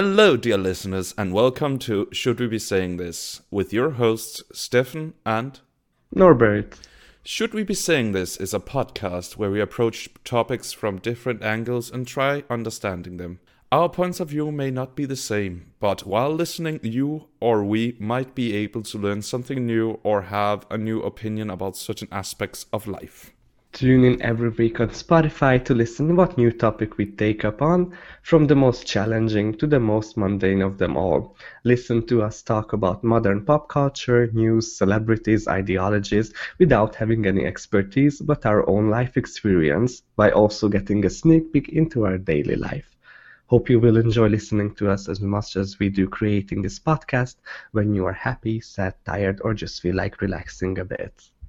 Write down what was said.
Hello, dear listeners, and welcome to Should We Be Saying This with your hosts, Stefan and Norbert. Should We Be Saying This is a podcast where we approach topics from different angles and try understanding them. Our points of view may not be the same, but while listening, you or we might be able to learn something new or have a new opinion about certain aspects of life. Tune in every week on Spotify to listen what new topic we take up on, from the most challenging to the most mundane of them all. Listen to us talk about modern pop culture, news, celebrities, ideologies, without having any expertise but our own life experience, by also getting a sneak peek into our daily life. Hope you will enjoy listening to us as much as we do creating this podcast when you are happy, sad, tired, or just feel like relaxing a bit.